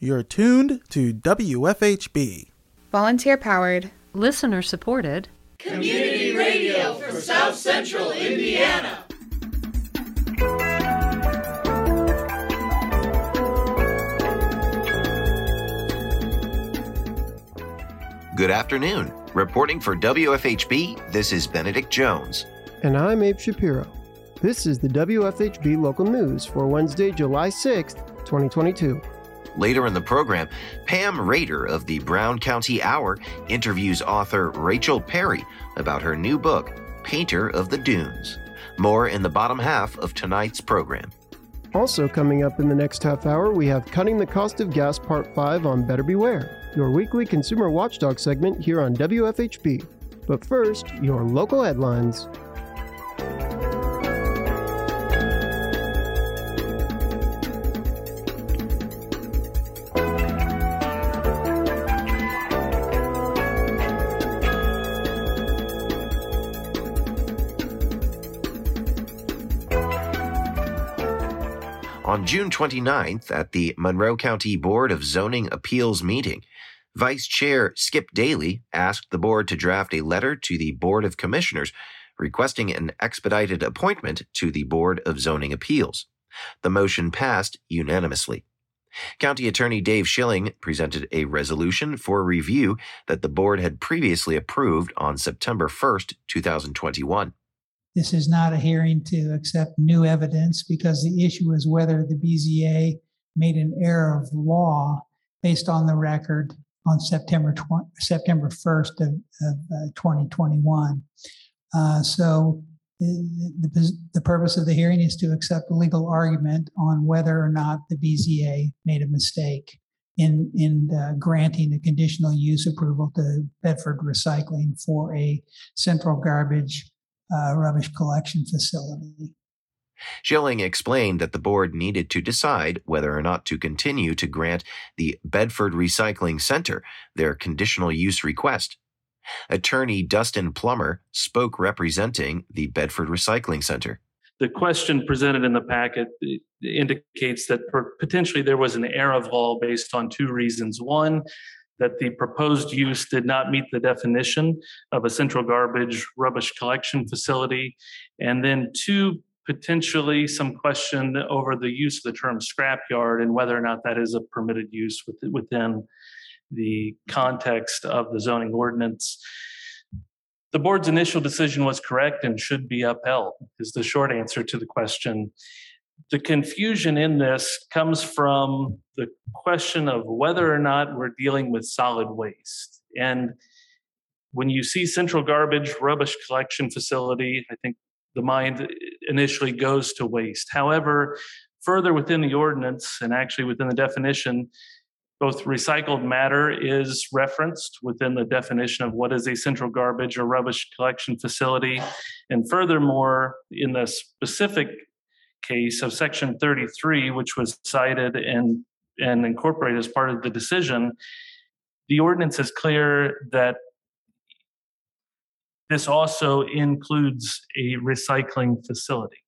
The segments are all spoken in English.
You're tuned to WFHB. Volunteer powered, listener supported, community radio for South Central Indiana. Good afternoon. Reporting for WFHB, this is Benedict Jones. And I'm Abe Shapiro. This is the WFHB local news for Wednesday, July 6th, 2022. Later in the program, Pam Rader of the Brown County Hour interviews author Rachel Perry about her new book, Painter of the Dunes. More in the bottom half of tonight's program. Also, coming up in the next half hour, we have Cutting the Cost of Gas Part 5 on Better Beware, your weekly consumer watchdog segment here on WFHB. But first, your local headlines. June 29th, at the Monroe County Board of Zoning Appeals meeting, Vice Chair Skip Daly asked the board to draft a letter to the Board of Commissioners requesting an expedited appointment to the Board of Zoning Appeals. The motion passed unanimously. County Attorney Dave Schilling presented a resolution for review that the board had previously approved on September 1st, 2021. This is not a hearing to accept new evidence because the issue is whether the BZA made an error of law based on the record on September 20, September 1st of, of uh, 2021. Uh, so the, the, the, purpose of the hearing is to accept a legal argument on whether or not the BZA made a mistake in, in uh, granting a conditional use approval to Bedford Recycling for a central garbage uh, rubbish collection facility. Schilling explained that the board needed to decide whether or not to continue to grant the Bedford Recycling Center their conditional use request. Attorney Dustin Plummer spoke representing the Bedford Recycling Center. The question presented in the packet indicates that potentially there was an error of law based on two reasons. One, that the proposed use did not meet the definition of a central garbage rubbish collection facility. And then, two, potentially some question over the use of the term scrapyard and whether or not that is a permitted use within the context of the zoning ordinance. The board's initial decision was correct and should be upheld, is the short answer to the question the confusion in this comes from the question of whether or not we're dealing with solid waste. And when you see central garbage rubbish collection facility, I think the mind initially goes to waste. However, further within the ordinance and actually within the definition, both recycled matter is referenced within the definition of what is a central garbage or rubbish collection facility. And furthermore, in the specific case of Section 33, which was cited and, and incorporated as part of the decision, the ordinance is clear that this also includes a recycling facility.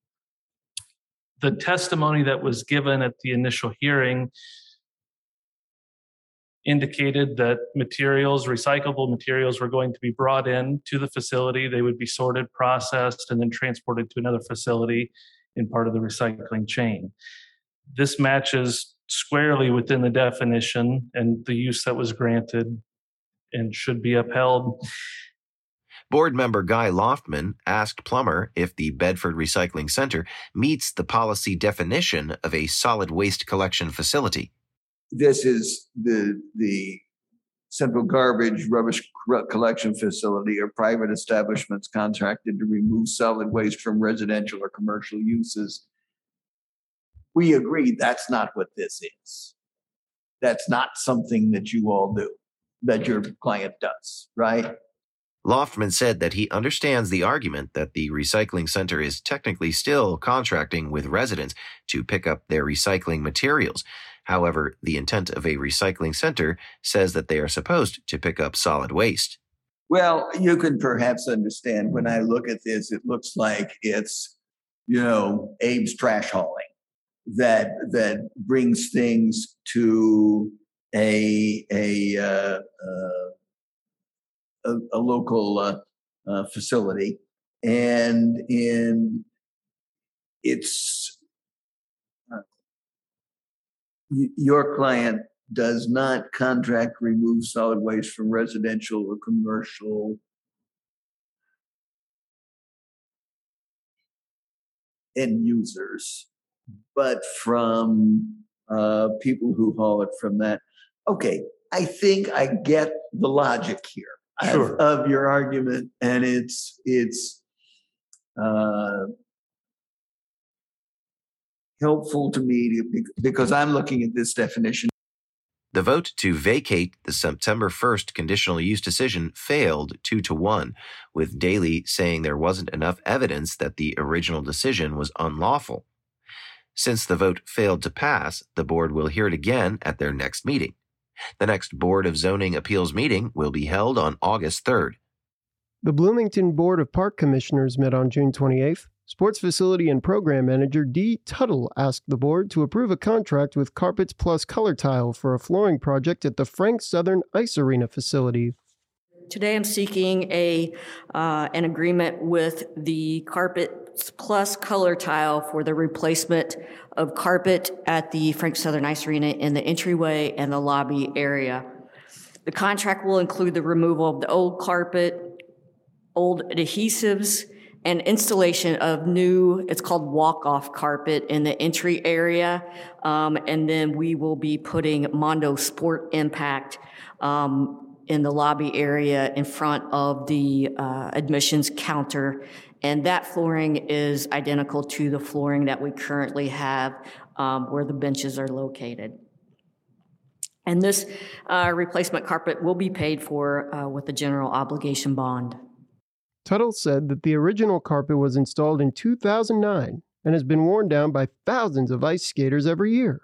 The testimony that was given at the initial hearing indicated that materials, recyclable materials, were going to be brought in to the facility. They would be sorted, processed, and then transported to another facility in part of the recycling chain. This matches squarely within the definition and the use that was granted and should be upheld. Board member Guy Loftman asked Plummer if the Bedford Recycling Center meets the policy definition of a solid waste collection facility. This is the the central garbage rubbish collection facility or private establishments contracted to remove solid waste from residential or commercial uses. We agree that's not what this is. That's not something that you all do, that your client does, right? Loftman said that he understands the argument that the recycling center is technically still contracting with residents to pick up their recycling materials, However, the intent of a recycling center says that they are supposed to pick up solid waste. Well, you can perhaps understand when I look at this, it looks like it's, you know, Abe's trash hauling that that brings things to a a uh, uh, a, a local uh, uh, facility, and in it's your client does not contract remove solid waste from residential or commercial end users, but from uh, people who haul it from that. Okay, I think I get the logic here of- of, your argument, and it's it's uh, helpful to me to, because I'm looking at this definition. The vote to vacate the September 1st conditional use decision failed 2 to 1, with Daly saying there wasn't enough evidence that the original decision was unlawful. Since the vote failed to pass, the board will hear it again at their next meeting. The next Board of Zoning Appeals meeting will be held on August 3rd. The Bloomington Board of Park Commissioners met on June 28th. Sports Facility and Program Manager Dee Tuttle asked the board to approve a contract with Carpets Plus Color Tile for a flooring project at the Frank Southern Ice Arena facility. Today, I'm seeking a, uh, an agreement with the Carpets Plus Color Tile for the replacement of carpet at the Frank Southern Ice Arena in the entryway and the lobby area. The contract will include the removal of the old carpet, old adhesives, and installation of new, it's called walk-off carpet in the entry area. Um, and then we will be putting Mondo Sport Impact, um, in the lobby area in front of the, uh, admissions counter. And that flooring is identical to the flooring that we currently have, um, where the benches are located. And this, uh, replacement carpet will be paid for, uh, with the general obligation bond. Tuttle said that the original carpet was installed in 2009 and has been worn down by thousands of ice skaters every year.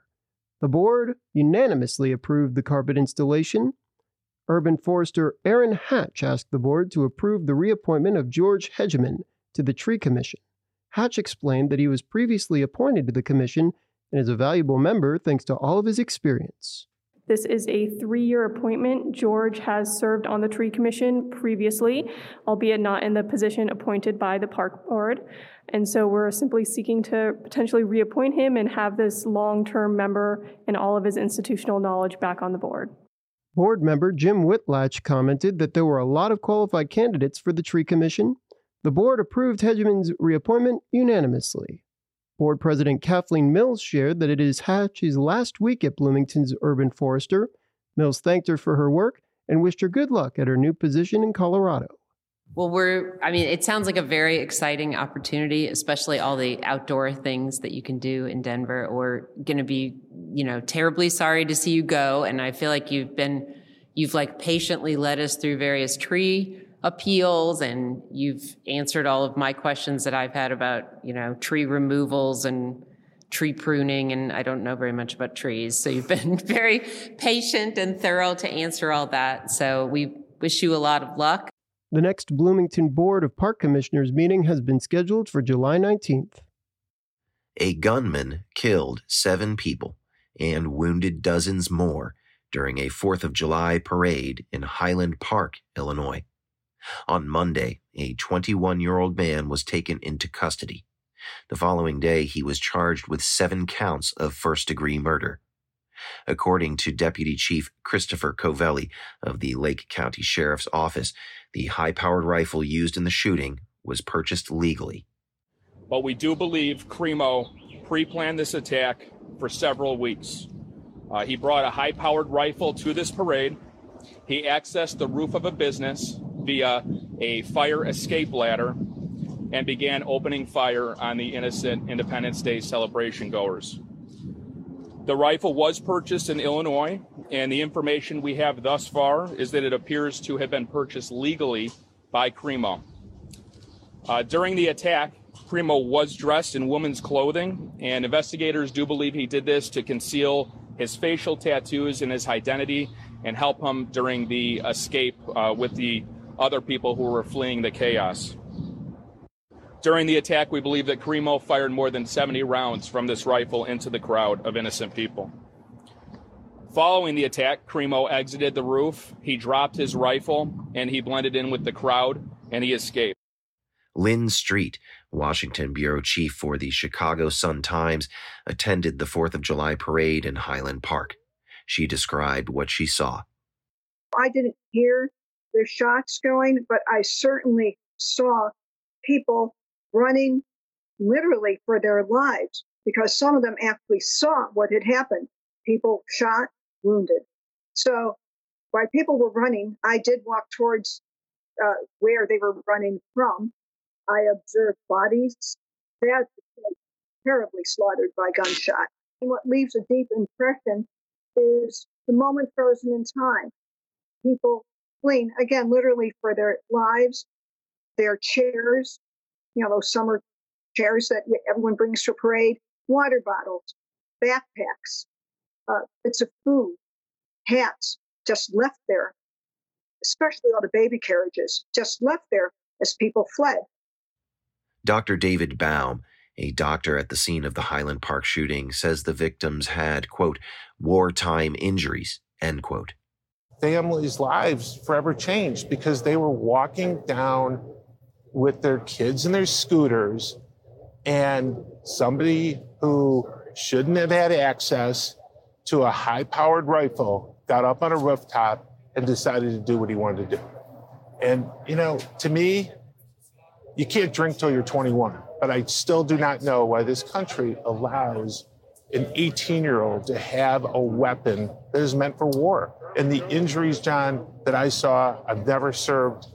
The board unanimously approved the carpet installation. Urban Forester Aaron Hatch asked the board to approve the reappointment of George Hegeman to the Tree Commission. Hatch explained that he was previously appointed to the commission and is a valuable member thanks to all of his experience. This is a three-year appointment. George has served on the Tree Commission previously, albeit not in the position appointed by the Park Board. And so we're simply seeking to potentially reappoint him and have this long-term member and all of his institutional knowledge back on the board. Board member Jim Whitlatch commented that there were a lot of qualified candidates for the Tree Commission. The board approved Hegeman's reappointment unanimously. Board President Kathleen Mills shared that it is Hatch's last week at Bloomington's Urban Forester. Mills thanked her for her work and wished her good luck at her new position in Colorado. Well, we're, I mean, it sounds like a very exciting opportunity, especially all the outdoor things that you can do in Denver. We're going to be, you know, terribly sorry to see you go. And I feel like you've been, you've like patiently led us through various tree appeals and you've answered all of my questions that I've had about, you know, tree removals and tree pruning. And I don't know very much about trees. So you've been very patient and thorough to answer all that. So we wish you a lot of luck. The next Bloomington Board of Park Commissioners meeting has been scheduled for July 19th. A gunman killed seven people and wounded dozens more during a 4th of July parade in Highland Park, Illinois. On Monday, a 21 year old man was taken into custody. The following day, he was charged with seven counts of first degree murder. According to Deputy Chief Christopher Covelli of the Lake County Sheriff's Office, the high powered rifle used in the shooting was purchased legally. But we do believe Crimo pre planned this attack for several weeks. Uh, he brought a high powered rifle to this parade. He accessed the roof of a business via a fire escape ladder and began opening fire on the innocent Independence Day celebration goers. The rifle was purchased in Illinois, and the information we have thus far is that it appears to have been purchased legally by Crimo. Uh, during the attack, Crimo was dressed in woman's clothing, and investigators do believe he did this to conceal his facial tattoos and his identity and help him during the escape uh, with the other people who were fleeing the chaos. During the attack, we believe that Crimo fired more than 70 rounds from this rifle into the crowd of innocent people. Following the attack, Crimo exited the roof. He dropped his rifle and he blended in with the crowd and he escaped. Lynn Sweet, Washington bureau chief for the Chicago Sun Times, attended the 4th of July parade in Highland Park. She described what she saw. I didn't hear the shots going, but I certainly saw people running literally for their lives because some of them actually saw what had happened. People shot, wounded. So while people were running, I did walk towards uh, where they were running from. I observed bodies that terribly slaughtered by gunshot. And what leaves a deep impression is the moment frozen in time. People fleeing, again, literally for their lives, their chairs, you know, those summer chairs that everyone brings to a parade, water bottles, backpacks, uh, bits of food, hats just left there, especially all the baby carriages just left there as people fled. Dr. David Baum, a doctor at the scene of the Highland Park shooting, says the victims had, quote, wartime injuries, end quote. Families' lives forever changed because they were walking down with their kids and their scooters, and somebody who shouldn't have had access to a high powered rifle got up on a rooftop and decided to do what he wanted to do. And, you know, to me, you can't drink till you're 21, but I still do not know why this country allows an 18 year old to have a weapon that is meant for war. And the injuries, John, that I saw, I've never served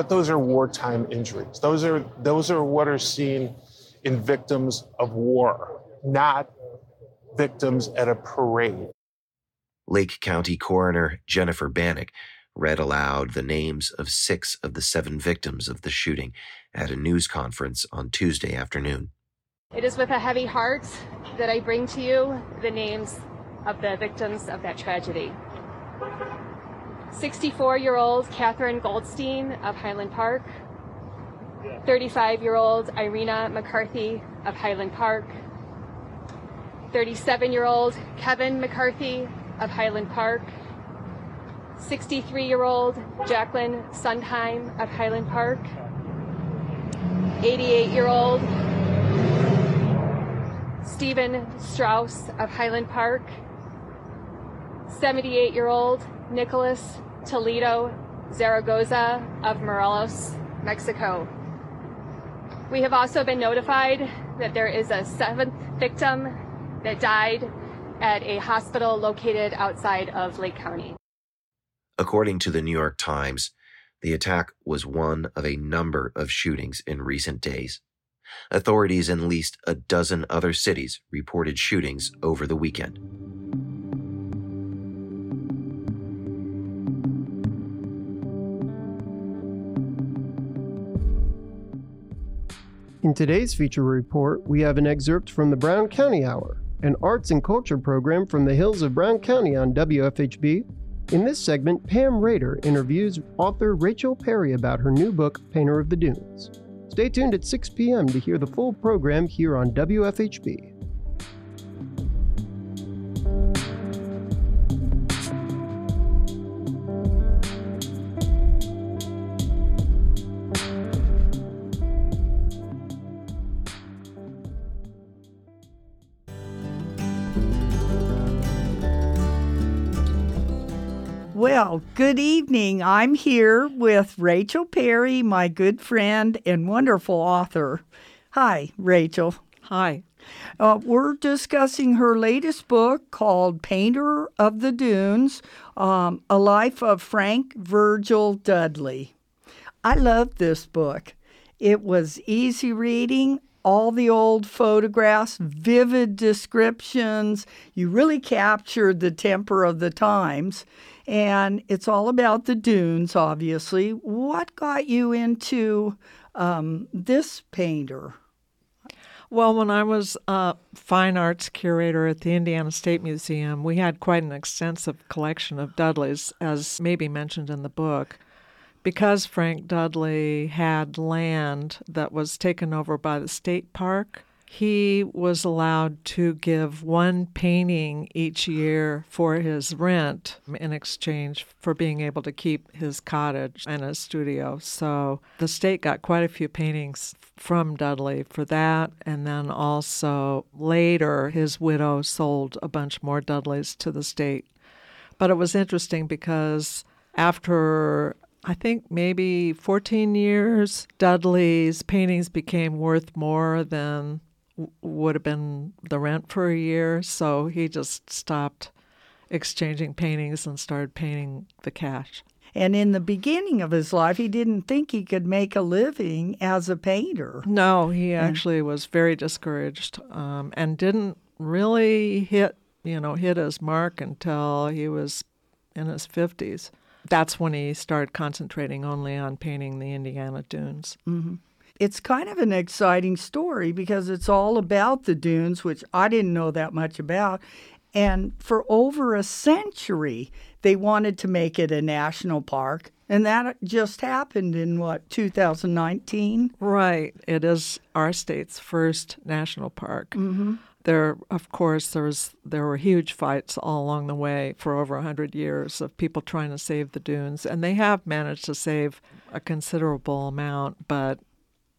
but those are wartime injuries. Those are those are what are seen in victims of war, not victims at a parade. Lake County Coroner Jennifer Banek read aloud the names of six of the seven victims of the shooting at a news conference on Tuesday afternoon. It is with a heavy heart that I bring to you the names of the victims of that tragedy. 64 year old Katherine Goldstein of Highland Park, 35 year old Irina McCarthy of Highland Park, 37 year old Kevin McCarthy of Highland Park, 63 year old Jacquelyn Sundheim of Highland Park, 88 year old Stephen Straus of Highland Park, 78 year old Nicholas Toledo Zaragoza of Morelos, Mexico. We have also been notified that there is a seventh victim that died at a hospital located outside of Lake County. According to the New York Times, the attack was one of a number of shootings in recent days. Authorities in at least a dozen other cities reported shootings over the weekend. In today's feature report, we have an excerpt from the Brown County Hour, an arts and culture program from the hills of Brown County on WFHB. In this segment, Pam Rader interviews author Rachel Perry about her new book, Painter of the Dunes. Stay tuned at 6 p.m. to hear the full program here on WFHB. Well, good evening. I'm here with Rachel Perry, my good friend and wonderful author. Hi, Rachel. Hi. Uh, we're discussing her latest book called Painter of the Dunes um, A Life of Frank Virgil Dudley. I love this book. It was easy reading all the old photographs, vivid descriptions. You really captured the temper of the times. And it's all about the dunes, obviously. What got you into um, this painter? Well, when I was a fine arts curator at the Indiana State Museum, we had quite an extensive collection of Dudleys, as maybe mentioned in the book because Frank Dudley had land that was taken over by the state park, he was allowed to give one painting each year for his rent in exchange for being able to keep his cottage and his studio. So the state got quite a few paintings from Dudley for that. And then also later, his widow sold a bunch more Dudleys to the state. But it was interesting because after I think maybe 14 years, Dudley's paintings became worth more than would have been the rent for a year. So he just stopped exchanging paintings and started painting the cash. And in the beginning of his life, he didn't think he could make a living as a painter. No, he actually was very discouraged um, and didn't really hit, you know, hit his mark until he was in his 50s. That's when he started concentrating only on painting the Indiana dunes. Mm-hmm it's kind of an exciting story because it's all about the dunes, which I didn't know that much about. And for over a century, they wanted to make it a national park. And that just happened in what, 2019? Right. It is our state's first national park. Mm-hmm. There, of course, there was there were huge fights all along the way for over a hundred years of people trying to save the dunes, and they have managed to save a considerable amount. But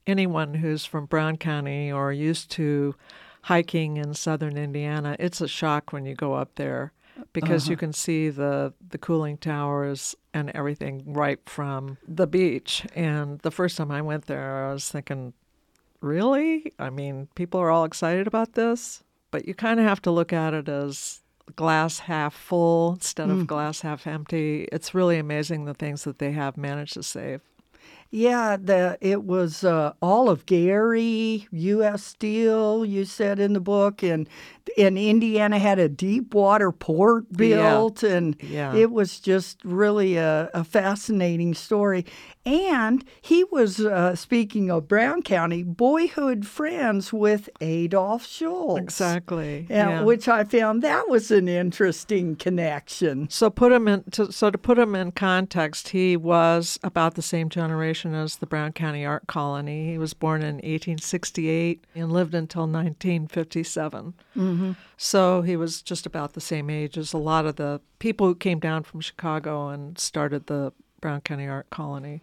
anyone who's from Brown County or used to hiking in southern Indiana, it's a shock when you go up there because Uh-huh. you can see the the cooling towers and everything right from the beach. And the first time I went there, I was thinking, really? I mean, people are all excited about this, but you kind of have to look at it as glass half full instead of Mm. glass half empty. It's really amazing the things that they have managed to save. Yeah, the it was uh, all of Gary, U.S. Steel. You said in the book, and and Indiana had a deep water port Yeah. built, and Yeah. it was just really a, a fascinating story. And he was uh, speaking of Brown County, boyhood friends with Adolph Shulz. Exactly. Yeah, yeah. which I found that was an interesting connection. So put him in. To, so to put him in context, he was about the same generation as the Brown County Art Colony. He was born in 1868 and lived until 1957. Mm-hmm. So he was just about the same age as a lot of the people who came down from Chicago and started the Brown County Art Colony.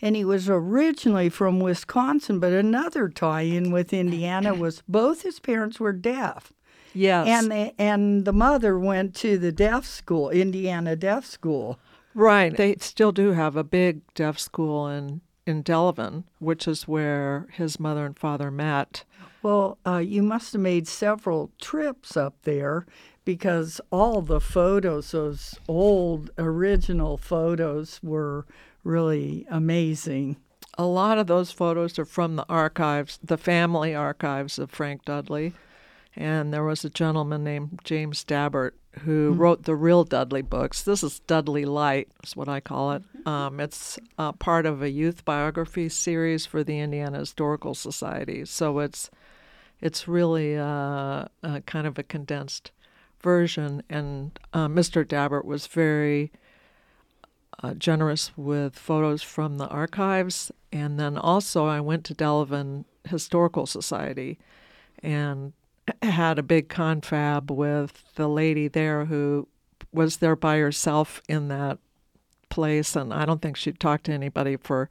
And he was originally from Wisconsin, but another tie-in with Indiana was both his parents were deaf. Yes. And the, and the mother went to the deaf school, Indiana Deaf School. Right. They still do have a big deaf school in in Delavan, which is where his mother and father met. Well, uh, you must have made several trips up there because all the photos, those old original photos, were really amazing. A lot of those photos are from the archives, the family archives of Frank Dudley. And there was a gentleman named James Dabbert who Mhm. wrote the real Dudley books. This is Dudley Light, is what I call it. Um, it's uh, part of a youth biography series for the Indiana Historical Society. So it's it's really uh, uh, kind of a condensed version. And uh, Mr. Dabbert was very uh, generous with photos from the archives. And then also, I went to Delavan Historical Society and had a big confab with the lady there who was there by herself in that place. And I don't think she'd talked to anybody for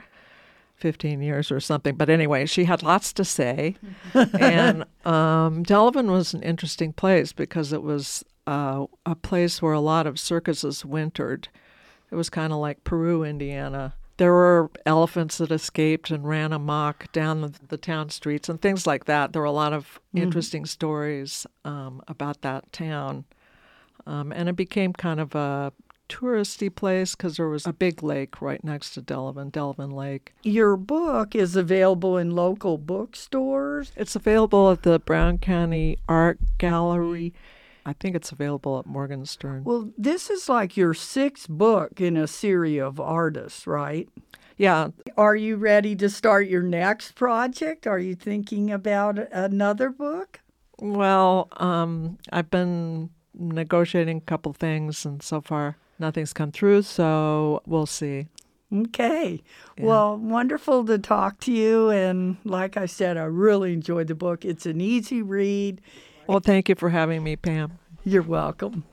15 years or something. But anyway, she had lots to say. and um, Delavan was an interesting place because it was uh, a place where a lot of circuses wintered. It was kind of like Peru, Indiana. There were elephants that escaped and ran amok down the, the town streets and things like that. There were a lot of Mhm. interesting stories um, about that town. Um, and it became kind of a touristy place because there was a big lake right next to Delavan, Delavan Lake. Your book is available in local bookstores. It's available at the Brown County Art Gallery. I think it's available at Morgenstern. Well, this is like your sixth book in a series of artists, right? Yeah. Are you ready to start your next project? Are you thinking about another book? Well, um, I've been negotiating a couple things, and so far nothing's come through. So we'll see. Okay. Well, wonderful to talk to you. And like I said, I really enjoyed the book. It's an easy read. Well, thank you for having me, Pam. You're welcome.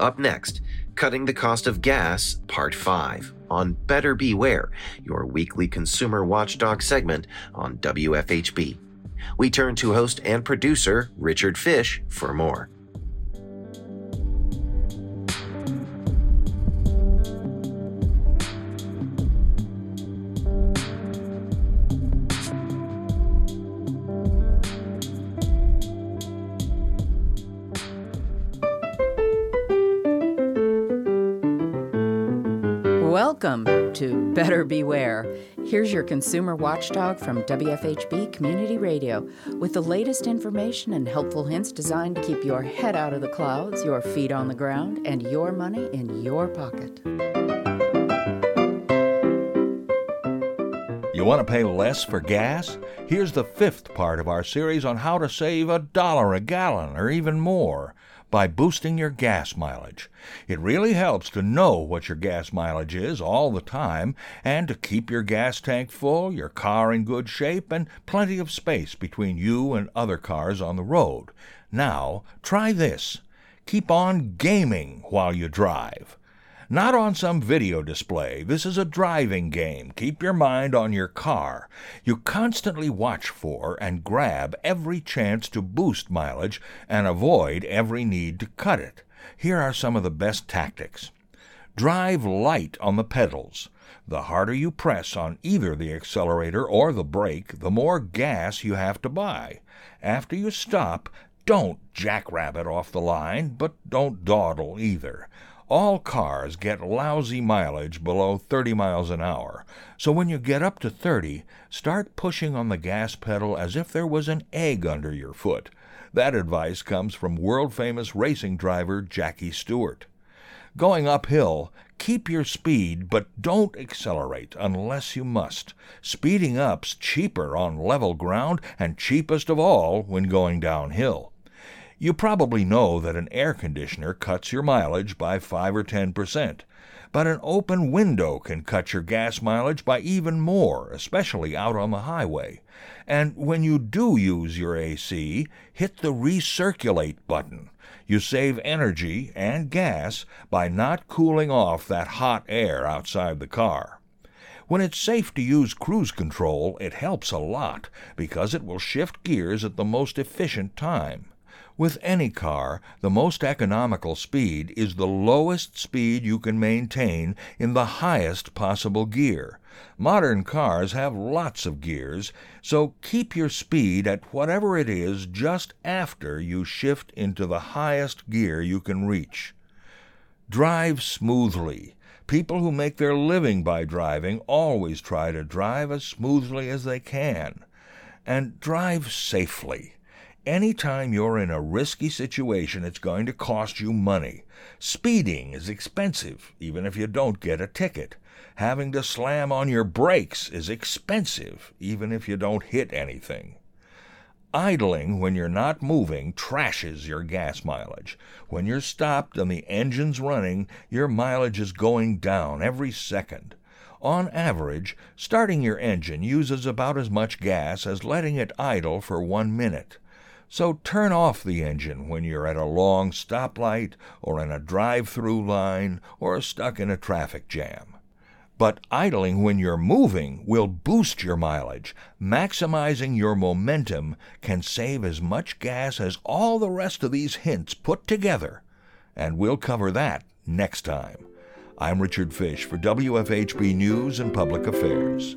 Up next, Cutting the Cost of Gas, Part 5, on Better Beware, your weekly consumer watchdog segment on WFHB. We turn to host and producer Richard Fish for more. Welcome to Better Beware. Here's your consumer watchdog from WFHB Community Radio with the latest information and helpful hints designed to keep your head out of the clouds, your feet on the ground, and your money in your pocket. You want to pay less for gas? Here's the fifth part of our series on how to save a dollar a gallon or even more by boosting your gas mileage. It really helps to know what your gas mileage is all the time and to keep your gas tank full, your car in good shape, and plenty of space between you and other cars on the road. Now, try this. Keep on gaming while you drive. Not on some video display. This is a driving game. Keep your mind on your car. You constantly watch for and grab every chance to boost mileage and avoid every need to cut it. Here are some of the best tactics. Drive light on the pedals. The harder you press on either the accelerator or the brake, the more gas you have to buy. After you stop, don't jackrabbit off the line, but don't dawdle either. All cars get lousy mileage below 30 miles an hour, so when you get up to 30, start pushing on the gas pedal as if there was an egg under your foot. That advice comes from world famous racing driver Jackie Stewart. Going uphill, keep your speed, but don't accelerate unless you must. Speeding up's cheaper on level ground and cheapest of all when going downhill. You probably know that an air conditioner cuts your mileage by 5 or 10 percent, but an open window can cut your gas mileage by even more, especially out on the highway. And when you do use your AC, hit the recirculate button. You save energy and gas by not cooling off that hot air outside the car. When it's safe to use cruise control, it helps a lot because it will shift gears at the most efficient time. With any car, the most economical speed is the lowest speed you can maintain in the highest possible gear. Modern cars have lots of gears, so keep your speed at whatever it is just after you shift into the highest gear you can reach. Drive smoothly. People who make their living by driving always try to drive as smoothly as they can. And drive safely. Anytime you're in a risky situation, it's going to cost you money. Speeding is expensive, even if you don't get a ticket. Having to slam on your brakes is expensive, even if you don't hit anything. Idling when you're not moving trashes your gas mileage. When you're stopped and the engine's running, your mileage is going down every second. On average, starting your engine uses about as much gas as letting it idle for one minute. So turn off the engine when you're at a long stoplight or in a drive through line or stuck in a traffic jam. But idling when you're moving will boost your mileage. Maximizing your momentum can save as much gas as all the rest of these hints put together. And we'll cover that next time. I'm Richard Fish for WFHB News and Public Affairs.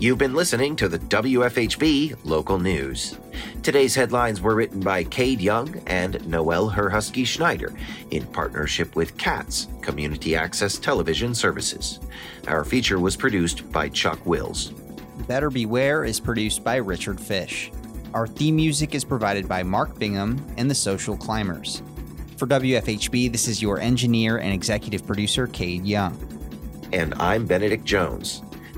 You've been listening to the WFHB local news. Today's headlines were written by Cade Young and Noel Herhusky Schneider in partnership with CATS, Community Access Television Services. Our feature was produced by Chuck Wills. Better Beware is produced by Richard Fish. Our theme music is provided by Mark Bingham and the Social Climbers. For WFHB, this is your engineer and executive producer, Cade Young. And I'm Benedict Jones.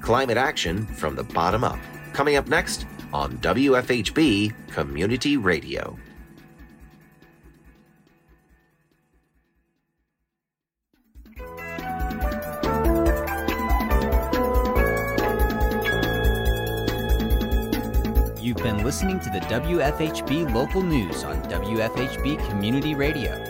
Climate action from the bottom up. Coming up next on WFHB Community Radio. You've been listening to the WFHB local news on WFHB Community Radio.